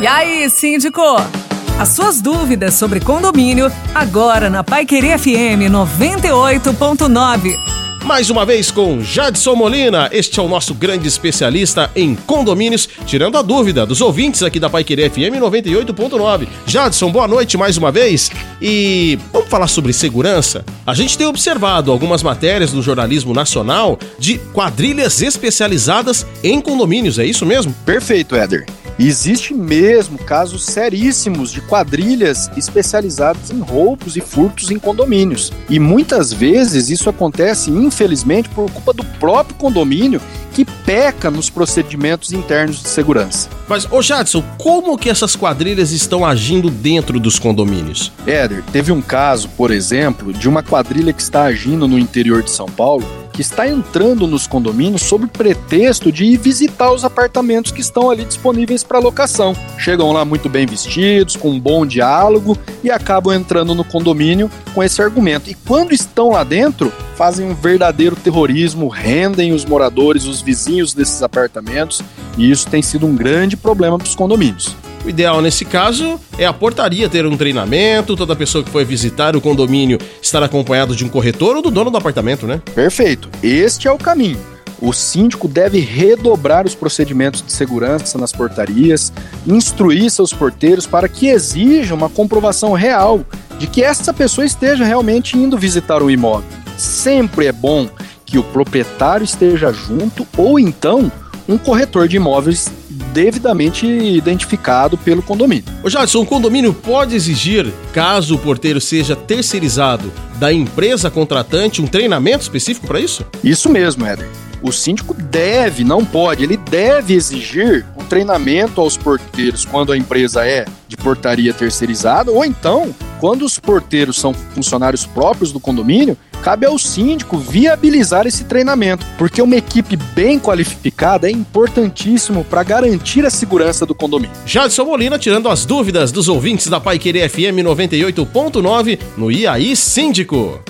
E aí, síndico? As suas dúvidas sobre condomínio, agora na Pai Querer FM 98.9. Mais uma vez com Jadson Molina, este é o nosso grande especialista em condomínios, tirando a dúvida dos ouvintes aqui da Paiquerê FM 98.9. Jadson, boa noite mais uma vez. E vamos falar sobre segurança? A gente tem observado algumas matérias do jornalismo nacional de quadrilhas especializadas em condomínios, é isso mesmo? Perfeito, Éder. Existe mesmo casos seríssimos de quadrilhas especializadas em roubos e furtos em condomínios. E muitas vezes isso acontece, infelizmente, por culpa do próprio condomínio que peca nos procedimentos internos de segurança. Mas, ô Jadson, como que essas quadrilhas estão agindo dentro dos condomínios? Éder, teve um caso, por exemplo, de uma quadrilha que está agindo no interior de São Paulo que está entrando nos condomínios sob pretexto de ir visitar os apartamentos que estão ali disponíveis para locação. Chegam lá muito bem vestidos, com um bom diálogo e acabam entrando no condomínio com esse argumento. E quando estão lá dentro, fazem um verdadeiro terrorismo, rendem os moradores, os vizinhos desses apartamentos, e isso tem sido um grande problema para os condomínios. O ideal nesse caso é a portaria ter um treinamento, toda pessoa que for visitar o condomínio estar acompanhado de um corretor ou do dono do apartamento, né? Perfeito. Este é o caminho. O síndico deve redobrar os procedimentos de segurança nas portarias, instruir seus porteiros para que exijam uma comprovação real de que essa pessoa esteja realmente indo visitar o imóvel. Sempre é bom que o proprietário esteja junto ou então um corretor de imóveis devidamente identificado pelo condomínio. Ô Jadson, um condomínio pode exigir, caso o porteiro seja terceirizado, da empresa contratante um treinamento específico para isso? Isso mesmo, Éder. O síndico deve, não pode, ele deve exigir um treinamento aos porteiros quando a empresa é de portaria terceirizada ou então quando os porteiros são funcionários próprios do condomínio, cabe ao síndico viabilizar esse treinamento, porque uma equipe bem qualificada é importantíssimo para garantir a segurança do condomínio. Jadson Molina tirando as dúvidas dos ouvintes da Pai Querer FM 98.9 no IAI Síndico.